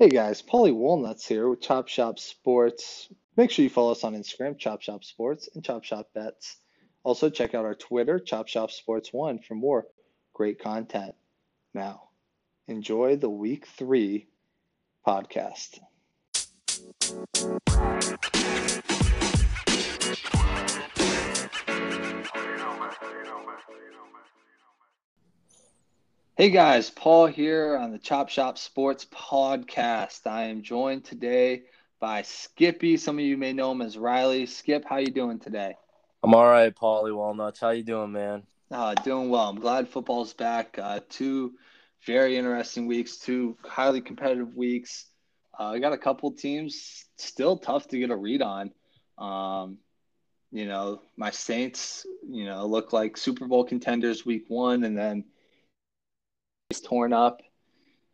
Hey guys, Paulie Walnuts here with Chop Shop Sports. Make sure you follow us on Instagram, Chop Shop Sports, and Chop Shop Bets. Also, check out our Twitter, Chop Shop Sports One, for more great content. Now, enjoy the Week Three podcast. Hey guys, Paul here on the Chop Shop Sports Podcast. I am joined today by Skippy. Some of you may know him as Riley. Skip, how you doing today? I'm all right, Paulie Walnuts. How you doing, man? Uh, doing well. I'm glad football's back. Uh, two very interesting weeks, two highly competitive weeks. Uh, I got a couple teams still tough to get a read on. Um, you know, my Saints, you know, look like Super Bowl contenders week one, and then – is torn up.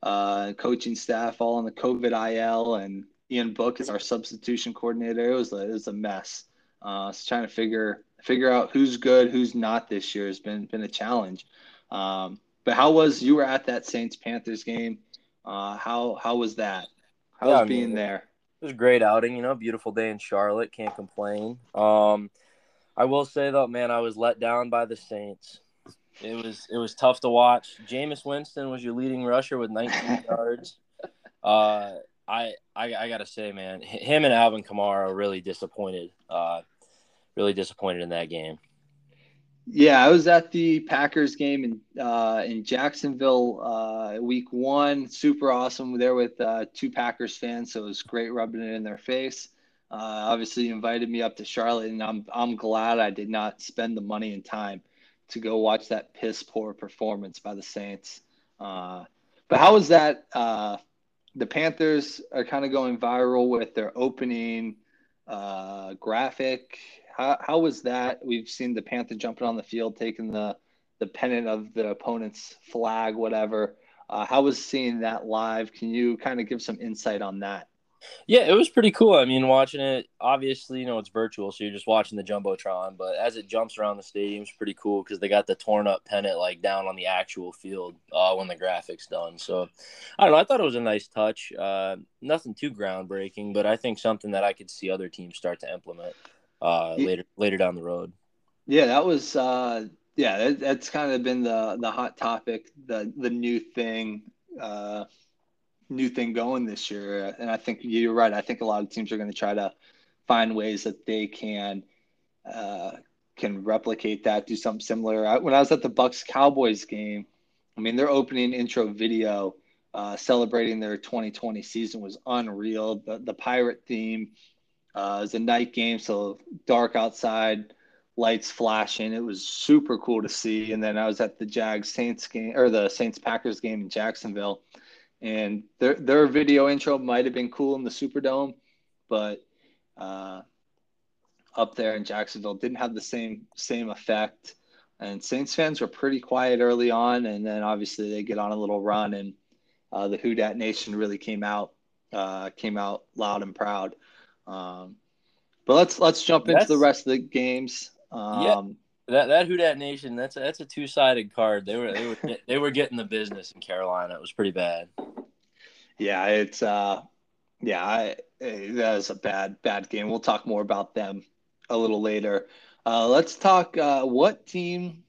Uh, coaching staff all on the COVID IL, and Ian Book is our substitution coordinator. It was a, it was a mess. Uh, so trying to figure figure out who's good, who's not this year has been been a challenge. Um, but how was you were at that Saints Panthers game? Uh, how how was that? How yeah, was being mean, there? It was a great outing. You know, beautiful day in Charlotte. Can't complain. Um, I will say though, man, I was let down by the Saints. It was it was tough to watch. Jameis Winston was your leading rusher with 19 yards. Uh, I, I I gotta say, man, him and Alvin Kamara really disappointed. Uh, really disappointed in that game. Yeah, I was at the Packers game in uh, in Jacksonville uh, week one. Super awesome. There with uh, two Packers fans, so it was great rubbing it in their face. Uh, obviously, invited me up to Charlotte, and I'm I'm glad I did not spend the money and time to go watch that piss poor performance by the Saints. Uh, but how was that? Uh, the Panthers are kind of going viral with their opening uh, graphic. How, how was that? We've seen the Panther jumping on the field, taking the the pennant of the opponent's flag, whatever. Uh, how was seeing that live? Can you kind of give some insight on that? Yeah, it was pretty cool. I mean, watching it, obviously, you know, it's virtual, so you're just watching the Jumbotron, but as it jumps around the stadium, it's pretty cool because they got the torn up pennant like down on the actual field uh, when the graphics done. So I don't know. I thought it was a nice touch. Uh, nothing too groundbreaking, but I think something that I could see other teams start to implement uh, yeah. later later down the road. Yeah, that was uh, yeah, that, that's kind of been the the hot topic, the the new thing. Uh, new thing going this year. And I think you're right. I think a lot of teams are going to try to find ways that they can uh, can replicate that, do something similar. I, when I was at the Bucs Cowboys game, I mean their opening intro video uh, celebrating their 2020 season was unreal. The the pirate theme uh, was a night game, so dark outside, lights flashing. It was super cool to see. And then I was at the Jags Saints game or the Saints Packers game in Jacksonville and their their video intro might have been cool in the Superdome, but uh, up there in Jacksonville didn't have the same same effect. And Saints fans were pretty quiet early on, and then obviously they get on a little run, and uh, the Who Dat Nation really came out uh, came out loud and proud. Um, but let's let's jump into the rest of the games. Um, yeah. That that Who Dat Nation, that's a, that's a two sided card. They were they were they were getting the business in Carolina. It was pretty bad. Yeah, it's uh, yeah, I, that is a bad bad game. We'll talk more about them a little later. Uh, let's talk. Uh, what team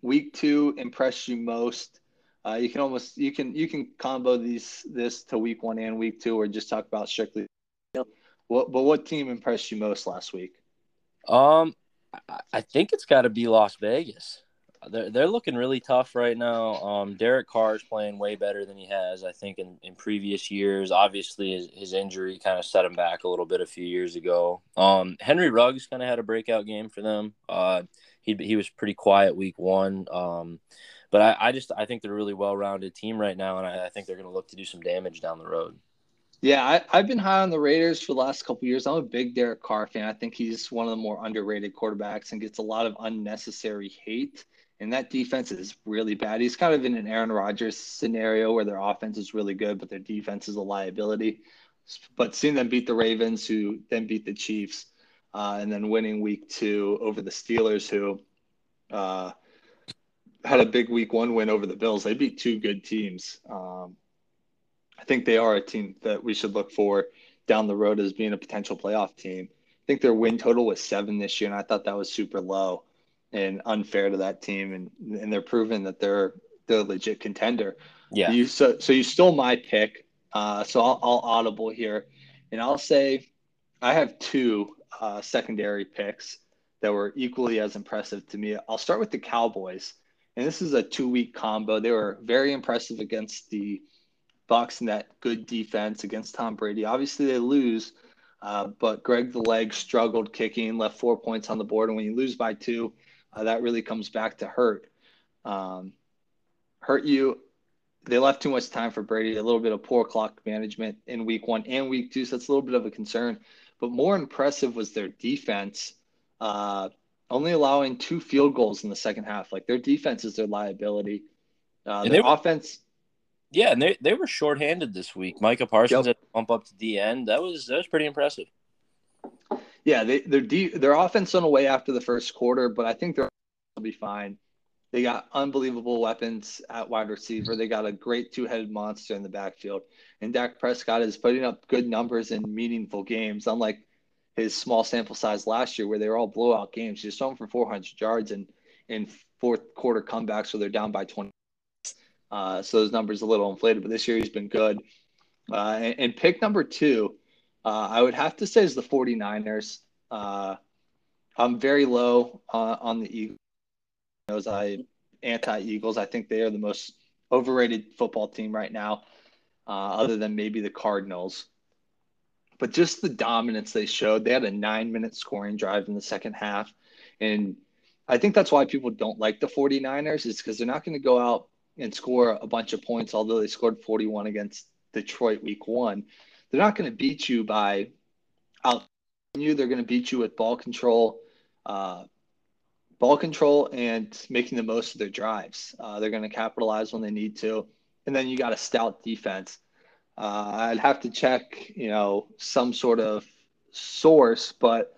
week two impressed you most? Uh, you can almost you can you can combo these this to week one and week two, or just talk about strictly. What but what team impressed you most last week? Um, I think it's got to be Las Vegas. They're, they're looking really tough right now. Um, Derek Carr is playing way better than he has, I think, in, in previous years. Obviously, his, his injury kind of set him back a little bit a few years ago. Um, Henry Ruggs kind of had a breakout game for them. Uh, he, he was pretty quiet week one. Um, but I, I just I think they're a really well rounded team right now, and I, I think they're going to look to do some damage down the road. Yeah, I, have been high on the Raiders for the last couple years. I'm a big Derek Carr fan. I think he's one of the more underrated quarterbacks and gets a lot of unnecessary hate. And that defense is really bad. He's kind of in an Aaron Rodgers scenario where their offense is really good, but their defense is a liability. But seeing them beat the Ravens, who then beat the Chiefs, uh, and then winning week two over the Steelers, who uh, had a big week one win over the Bills, they beat two good teams. Um, I think they are a team that we should look for down the road as being a potential playoff team. I think their win total was seven this year, and I thought that was super low and unfair to that team. And and they're proving that they're they're a legit contender. Yeah. You so so you stole my pick. Uh, so I'll, I'll audible here, and I'll say I have two uh, secondary picks that were equally as impressive to me. I'll start with the Cowboys, and this is a two-week combo. They were very impressive against the Bucs and that good defense against Tom Brady. Obviously, they lose, uh, but Greg the Leg struggled kicking, left four points on the board, and when you lose by two, uh, that really comes back to hurt. Um, hurt you they left too much time for Brady, a little bit of poor clock management in week one and week two. So that's a little bit of a concern. But more impressive was their defense, uh, only allowing two field goals in the second half. Like their defense is their liability. Uh, their were, offense. Yeah, and they, they were shorthanded this week. Micah Parsons yep. had to bump up to the end. That was that was pretty impressive. Yeah, they, their de- their offense went away after the first quarter, but I think they'll be fine. They got unbelievable weapons at wide receiver. They got a great two-headed monster in the backfield. And Dak Prescott is putting up good numbers in meaningful games, unlike his small sample size last year where they were all blowout games. He's thrown for 400 yards and in fourth quarter comebacks so they're down by 20. Uh, so those numbers are a little inflated, but this year he's been good. Uh, and, and, pick number two, uh, I would have to say is the 49ers. Uh, I'm very low uh, on the Eagles. I anti Eagles. I think they are the most overrated football team right now, uh, other than maybe the Cardinals. But just the dominance they showed. They had a nine minute scoring drive in the second half. And I think that's why people don't like the 49ers, is because they're not going to go out and score a bunch of points, although they scored 41 against Detroit week one. They're not going to beat you by out you. They're going to beat you with ball control, uh, ball control and making the most of their drives. Uh, they're going to capitalize when they need to, and then you got a stout defense. Uh, I'd have to check, you know, some sort of source, but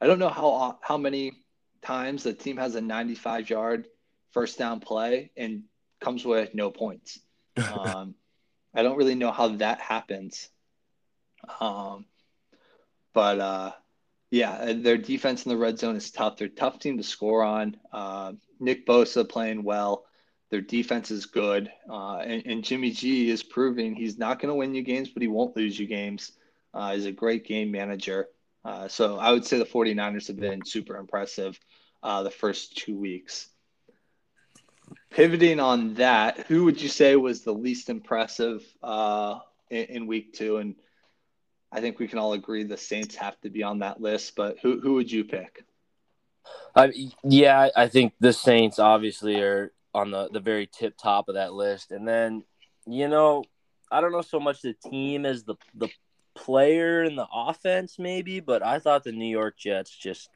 I don't know how how many times the team has a 95 yard first down play and comes with no points. Um, I don't really know how that happens. Um, but uh, yeah, their defense in the red zone is tough. They're a tough team to score on. Uh, Nick Bosa playing well. Their defense is good. Uh, and, and, Jimmy G is proving he's not going to win you games, but he won't lose you games. Uh, he's a great game manager. Uh, so I would say the 49ers have been super impressive uh, the first two weeks. Pivoting on that, who would you say was the least impressive uh, in, in week two? And I think we can all agree the Saints have to be on that list. But who who would you pick? Yeah, I think the Saints obviously are on the the very tip top of that list, and then you know I don't know so much the team as the the player and the offense maybe, but I thought the New York Jets just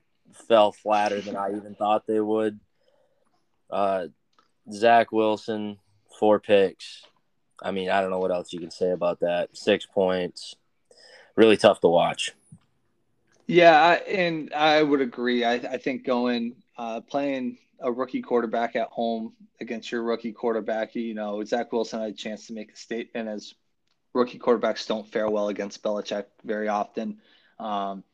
fell flatter than I even thought they would. Uh, Zach Wilson, four picks. I mean, I don't know what else you can say about that. Six points really tough to watch. Yeah, and I would agree. I, I think going uh, playing a rookie quarterback at home against your rookie quarterback, you know, Zach Wilson had a chance to make a statement as rookie quarterbacks don't fare well against Belichick very often. Um,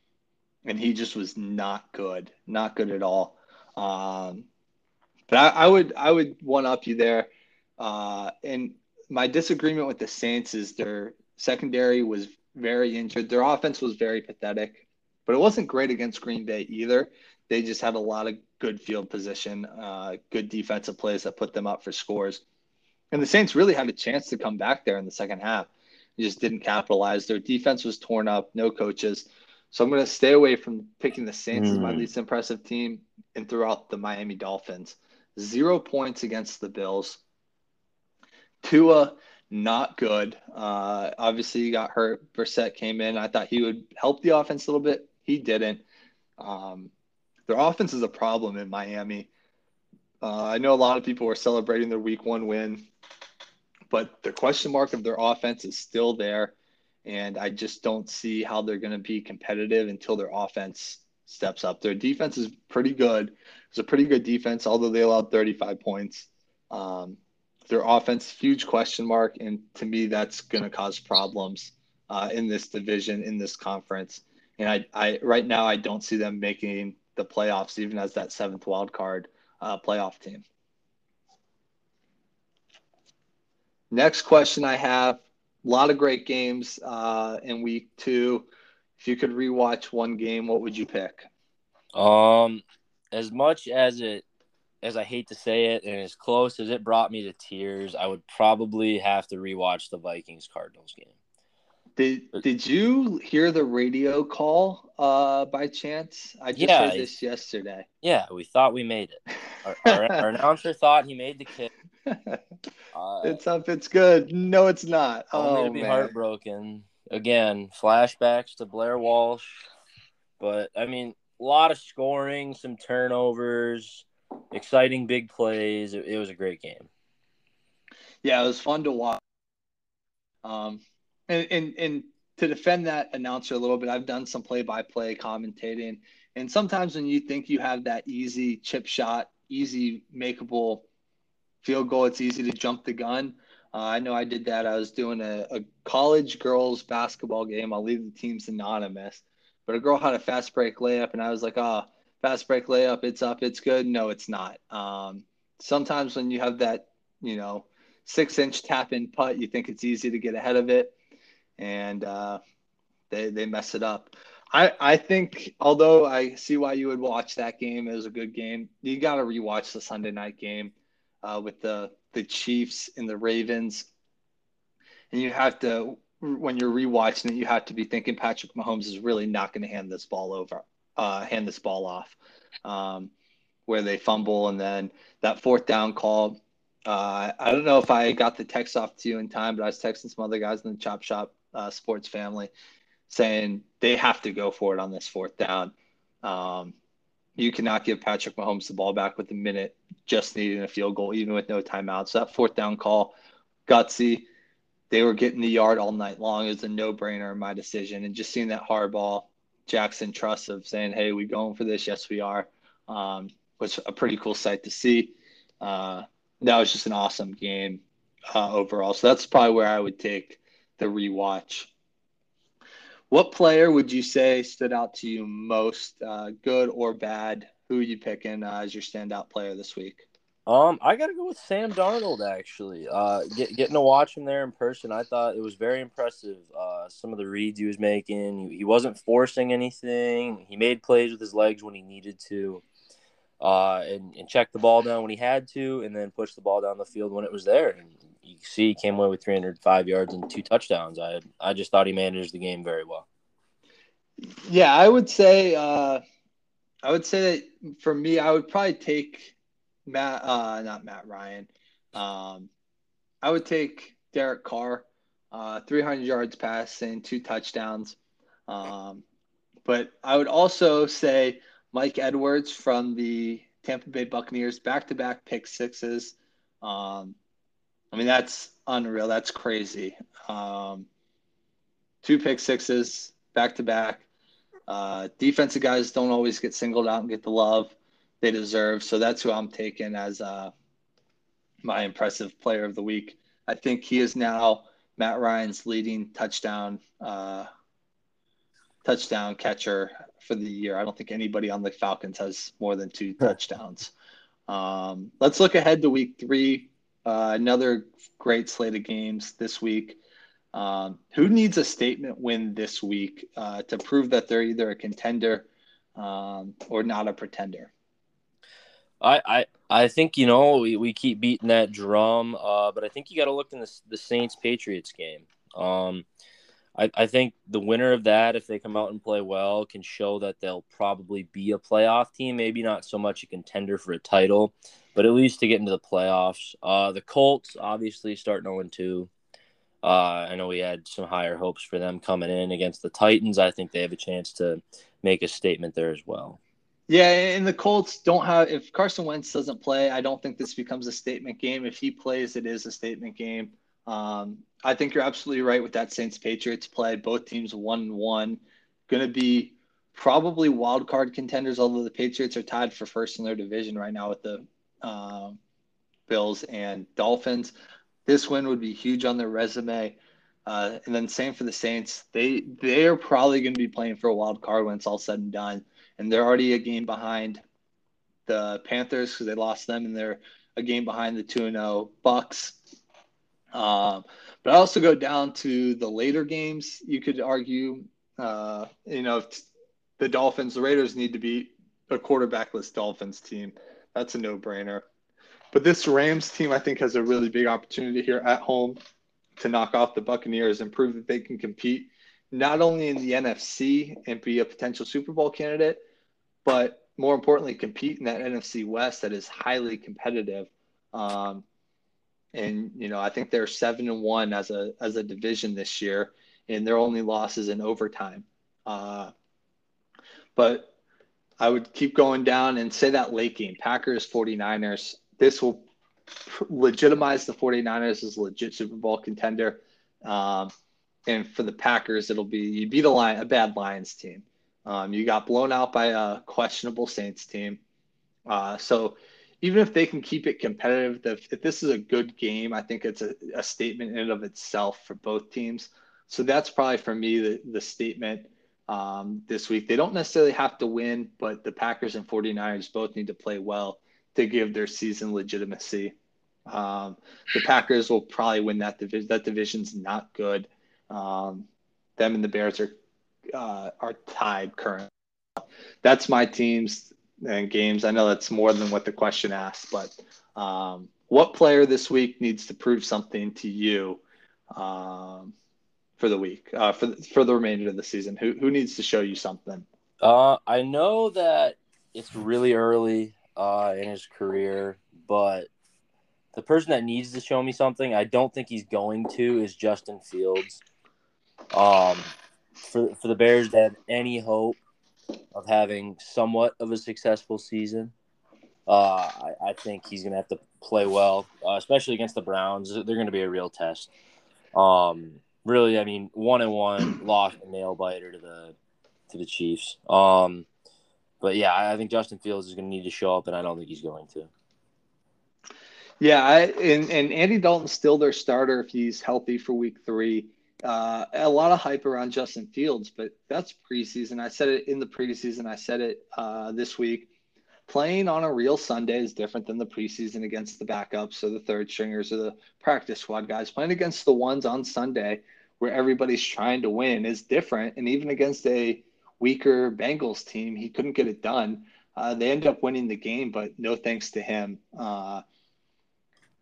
and he just was not good, not good at all. Um, but I, I, would I would one up you there. Uh, and my disagreement with the Saints is their secondary was very injured. Their offense was very pathetic, but it wasn't great against Green Bay either. They just had a lot of good field position, uh, good defensive plays that put them up for scores. And the Saints really had a chance to come back there in the second half. They just didn't capitalize. Their defense was torn up, no coaches. So I'm going to stay away from picking the Saints mm. as my hmm. least impressive team and throughout the Miami Dolphins. Zero points against the Bills. Tua not good. Uh, obviously, he got hurt. Brissett came in. I thought he would help the offense a little bit. He didn't. Um, their offense is a problem in Miami. Uh, I know a lot of people were celebrating their week one win, but the question mark of their offense is still there. And I just don't see how they're going to be competitive until their offense steps up. Their defense is pretty good. It's a pretty good defense, although they allowed 35 points. Um, their offense, huge question mark, and to me, that's going to cause problems uh, in this division, in this conference. And I, I, right now, I don't see them making the playoffs, even as that seventh wild card uh, playoff team. Next question I have: a lot of great games uh, in week two. If you could rewatch one game, what would you pick? Um, as much as it as I hate to say it, and as close as it brought me to tears, I would probably have to rewatch the Vikings Cardinals game. Did Did you hear the radio call uh, by chance? I just yeah, heard this yesterday. Yeah, we thought we made it. Our, our, our announcer thought he made the kick. Uh, it's up. It's good. No, it's not. Only oh, to be man. heartbroken. Again, flashbacks to Blair Walsh. But I mean, a lot of scoring, some turnovers, exciting big plays. It, it was a great game. Yeah, it was fun to watch. Um, and, and and to defend that announcer a little bit, I've done some play-by-play commentating, and sometimes when you think you have that easy chip shot, easy makeable field goal, it's easy to jump the gun. Uh, I know I did that. I was doing a, a college girls basketball game. I'll leave the teams anonymous, but a girl had a fast break layup, and I was like, "Ah, oh, fast break layup, it's up, it's good." No, it's not. Um, sometimes when you have that, you know, six-inch tap-in putt, you think it's easy to get ahead of it and uh, they they mess it up. I I think although I see why you would watch that game, it was a good game. You got to rewatch the Sunday night game uh, with the the Chiefs and the Ravens, and you have to when you're rewatching it, you have to be thinking Patrick Mahomes is really not going to hand this ball over, uh, hand this ball off, um, where they fumble and then that fourth down call. Uh, I don't know if I got the text off to you in time, but I was texting some other guys in the chop shop uh, sports family saying they have to go for it on this fourth down. Um, you cannot give Patrick Mahomes the ball back with a minute, just needing a field goal, even with no timeouts. That fourth down call, gutsy. They were getting the yard all night long. It was a no brainer in my decision. And just seeing that Harbaugh, Jackson trust of saying, hey, we going for this? Yes, we are. Um, was a pretty cool sight to see. Uh, that was just an awesome game uh, overall. So that's probably where I would take the rewatch. What player would you say stood out to you most, uh, good or bad? Who are you picking uh, as your standout player this week? Um, I got to go with Sam Darnold. Actually, uh, get, getting to watch him there in person, I thought it was very impressive. Uh, some of the reads he was making, he, he wasn't forcing anything. He made plays with his legs when he needed to, uh, and, and checked the ball down when he had to, and then pushed the ball down the field when it was there. And you see, he came away with 305 yards and two touchdowns. I I just thought he managed the game very well. Yeah, I would say, uh, I would say that for me, I would probably take Matt, uh, not Matt Ryan. Um, I would take Derek Carr, uh, 300 yards passing, two touchdowns. Um, but I would also say Mike Edwards from the Tampa Bay Buccaneers, back to back pick sixes. Um, I mean, that's unreal. That's crazy. Um, two pick sixes back to back. Uh, defensive guys don't always get singled out and get the love they deserve. So that's who I'm taking as uh, my impressive player of the week. I think he is now Matt Ryan's leading touchdown uh, touchdown catcher for the year. I don't think anybody on the Falcons has more than two touchdowns. Um, let's look ahead to week three. Uh, another great slate of games this week. Um, who needs a statement win this week uh, to prove that they're either a contender um, or not a pretender? I, I, I think you know we, we keep beating that drum, uh, but I think you got to look in the the Saints Patriots game. Um, I, I think the winner of that, if they come out and play well, can show that they'll probably be a playoff team. Maybe not so much a contender for a title, but at least to get into the playoffs. Uh, the Colts obviously start 0 2. Uh, I know we had some higher hopes for them coming in against the Titans. I think they have a chance to make a statement there as well. Yeah, and the Colts don't have. If Carson Wentz doesn't play, I don't think this becomes a statement game. If he plays, it is a statement game. Um, I think you're absolutely right with that Saints Patriots play. Both teams one one, going to be probably wild card contenders. Although the Patriots are tied for first in their division right now with the um, Bills and Dolphins. This win would be huge on their resume. Uh, and then same for the Saints. They they are probably going to be playing for a wild card when it's all said and done, and they're already a game behind the Panthers because they lost them, and they're a game behind the two and zero oh Bucs. Um, but I also go down to the later games. You could argue, uh, you know, the Dolphins, the Raiders need to beat a quarterbackless Dolphins team. That's a no brainer. But this Rams team, I think, has a really big opportunity here at home to knock off the Buccaneers and prove that they can compete not only in the NFC and be a potential Super Bowl candidate, but more importantly, compete in that NFC West that is highly competitive. Um, and you know, I think they're seven and one as a as a division this year, and their only losses in overtime. Uh, but I would keep going down and say that late game, Packers 49ers. This will legitimize the 49ers as a legit Super Bowl contender. Um, and for the Packers, it'll be you beat a line a bad Lions team. Um, you got blown out by a questionable Saints team. Uh, so even if they can keep it competitive, if, if this is a good game, I think it's a, a, statement in and of itself for both teams. So that's probably for me the, the statement um, this week. They don't necessarily have to win, but the Packers and 49ers both need to play well to give their season legitimacy. Um, the Packers will probably win that division. That division's not good. Um, them and the Bears are uh, are tied currently. That's my teams and games. I know that's more than what the question asked, but um, what player this week needs to prove something to you um, for the week uh, for for the remainder of the season? Who who needs to show you something? Uh, I know that it's really early uh, in his career, but the person that needs to show me something, I don't think he's going to, is Justin Fields. Um, for for the Bears to have any hope of having somewhat of a successful season, uh, I, I, think he's going to have to play well, uh, especially against the Browns. They're going to be a real test. Um, really, I mean, one and one lost a nail biter to the to the Chiefs. Um, but yeah, I think Justin Fields is going to need to show up, and I don't think he's going to. Yeah, I, and, and Andy Dalton's still their starter if he's healthy for week three. Uh, a lot of hype around Justin Fields, but that's preseason. I said it in the preseason. I said it uh, this week. Playing on a real Sunday is different than the preseason against the backups or the third stringers or the practice squad guys. Playing against the ones on Sunday where everybody's trying to win is different. And even against a weaker Bengals team, he couldn't get it done. Uh, they end up winning the game, but no thanks to him. Uh,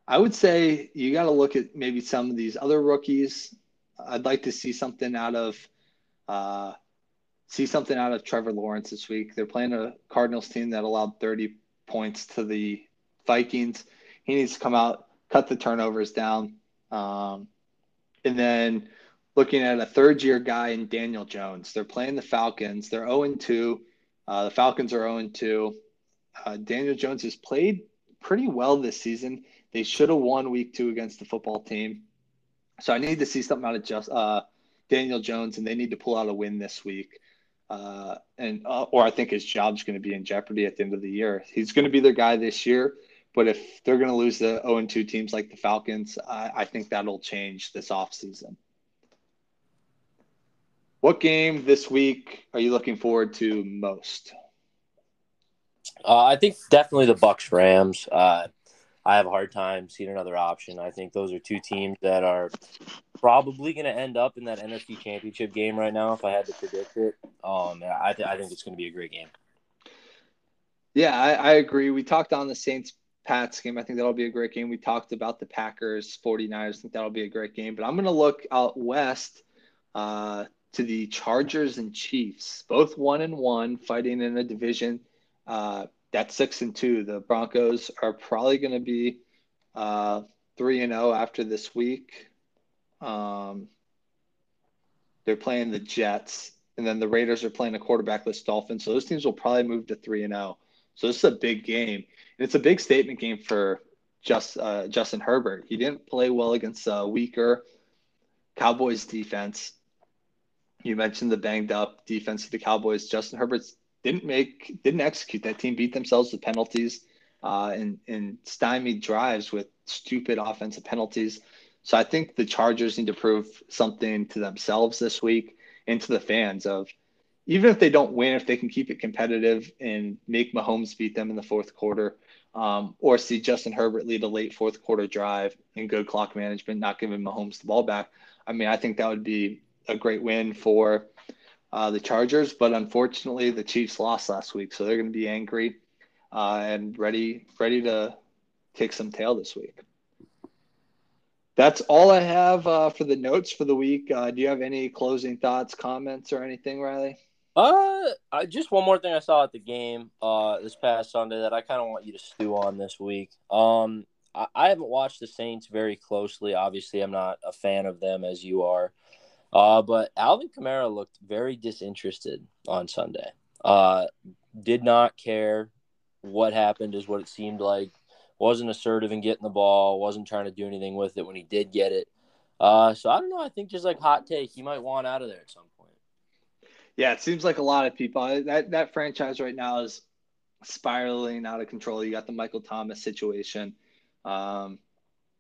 I would say you got to look at maybe some of these other rookies. I'd like to see something out of uh, see something out of Trevor Lawrence this week. They're playing a Cardinals team that allowed 30 points to the Vikings. He needs to come out, cut the turnovers down, um, and then looking at a third year guy in Daniel Jones. They're playing the Falcons. They're 0 2. Uh, the Falcons are 0 2. Uh, Daniel Jones has played pretty well this season. They should have won week two against the football team. So I need to see something out of just uh, Daniel Jones, and they need to pull out a win this week. Uh, and uh, or I think his job's going to be in jeopardy at the end of the year. He's going to be their guy this year, but if they're going to lose the 0 2 teams like the Falcons, I, I think that'll change this offseason. What game this week are you looking forward to most? Uh, I think definitely the Bucs Rams. Uh, I have a hard time seeing another option. I think those are two teams that are probably going to end up in that NFC Championship game right now. If I had to predict it, um, I, th- I think it's going to be a great game. Yeah, I, I agree. We talked on the Saints Pats game. I think that'll be a great game. We talked about the Packers 49ers. I think that'll be a great game. But I'm going to look out west uh, to the Chargers and Chiefs, both one and one, fighting in a division. Uh, that's six and two. The Broncos are probably going to be uh, three and zero after this week. Um, they're playing the Jets, and then the Raiders are playing a quarterbackless Dolphins. So those teams will probably move to three and zero. Oh. So this is a big game, and it's a big statement game for just uh, Justin Herbert. He didn't play well against a weaker Cowboys defense. You mentioned the banged up defense of the Cowboys. Justin Herbert's didn't make didn't execute. That team beat themselves with penalties. uh, and, and stymied drives with stupid offensive penalties. So I think the Chargers need to prove something to themselves this week and to the fans of even if they don't win, if they can keep it competitive and make Mahomes beat them in the fourth quarter, um, or see Justin Herbert lead a late fourth quarter drive and good clock management, not giving Mahomes the ball back. I mean, I think that would be a great win for uh, the Chargers. But unfortunately, the Chiefs lost last week, so they're going to be angry uh, and ready ready to kick some tail this week. That's all I have uh, for the notes for the week. Uh, do you have any closing thoughts, comments, or anything, Riley? Uh, I, just one more thing I saw at the game uh this past Sunday that I kind of want you to stew on this week. Um, I, I haven't watched the Saints very closely. Obviously, I'm not a fan of them as you are. Uh, but Alvin Kamara looked very disinterested on Sunday. Uh, did not care what happened, is what it seemed like. Wasn't assertive in getting the ball. Wasn't trying to do anything with it when he did get it. Uh, so I don't know. I think just like hot take, he might want out of there at some point. Yeah, it seems like a lot of people that that franchise right now is spiraling out of control. You got the Michael Thomas situation. Um,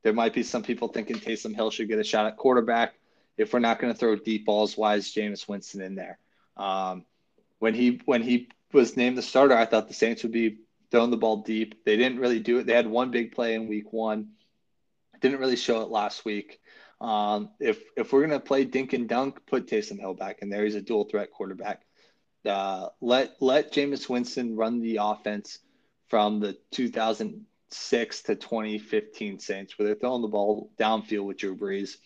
there might be some people thinking Taysom Hill should get a shot at quarterback. If we're not going to throw deep balls, why is Jameis Winston in there? Um, when he when he was named the starter, I thought the Saints would be throwing the ball deep. They didn't really do it. They had one big play in Week One. Didn't really show it last week. Um, if if we're gonna play dink and dunk, put Taysom Hill back in there. He's a dual threat quarterback. Uh, let let Jameis Winston run the offense from the 2006 to 2015 Saints, where they're throwing the ball downfield with Drew Brees.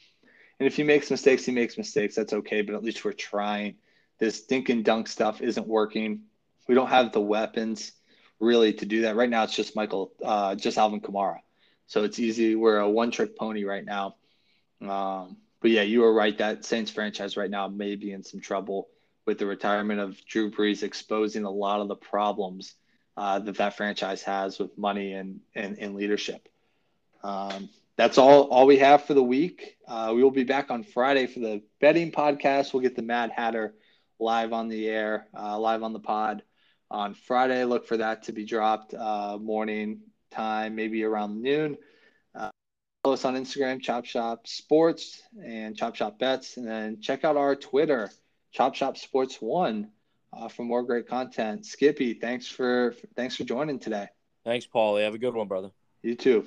And if he makes mistakes, he makes mistakes. That's okay, but at least we're trying. This dink and dunk stuff isn't working. We don't have the weapons really to do that right now. It's just Michael, uh, just Alvin Kamara. So it's easy. We're a one trick pony right now. Um, but yeah, you were right. That Saints franchise right now may be in some trouble with the retirement of Drew Brees, exposing a lot of the problems uh, that that franchise has with money and and, and leadership. Um, that's all all we have for the week. Uh, we will be back on Friday for the betting podcast. We'll get the Mad Hatter live on the air, uh, live on the pod on Friday. Look for that to be dropped uh, morning time, maybe around noon. Uh, follow us on Instagram, Chop Shop Sports and Chop Shop Bets, and then check out our Twitter, Chop Shop Sports One, uh, for more great content. Skippy, thanks for thanks for joining today. Thanks, Paulie. Have a good one, brother. You too.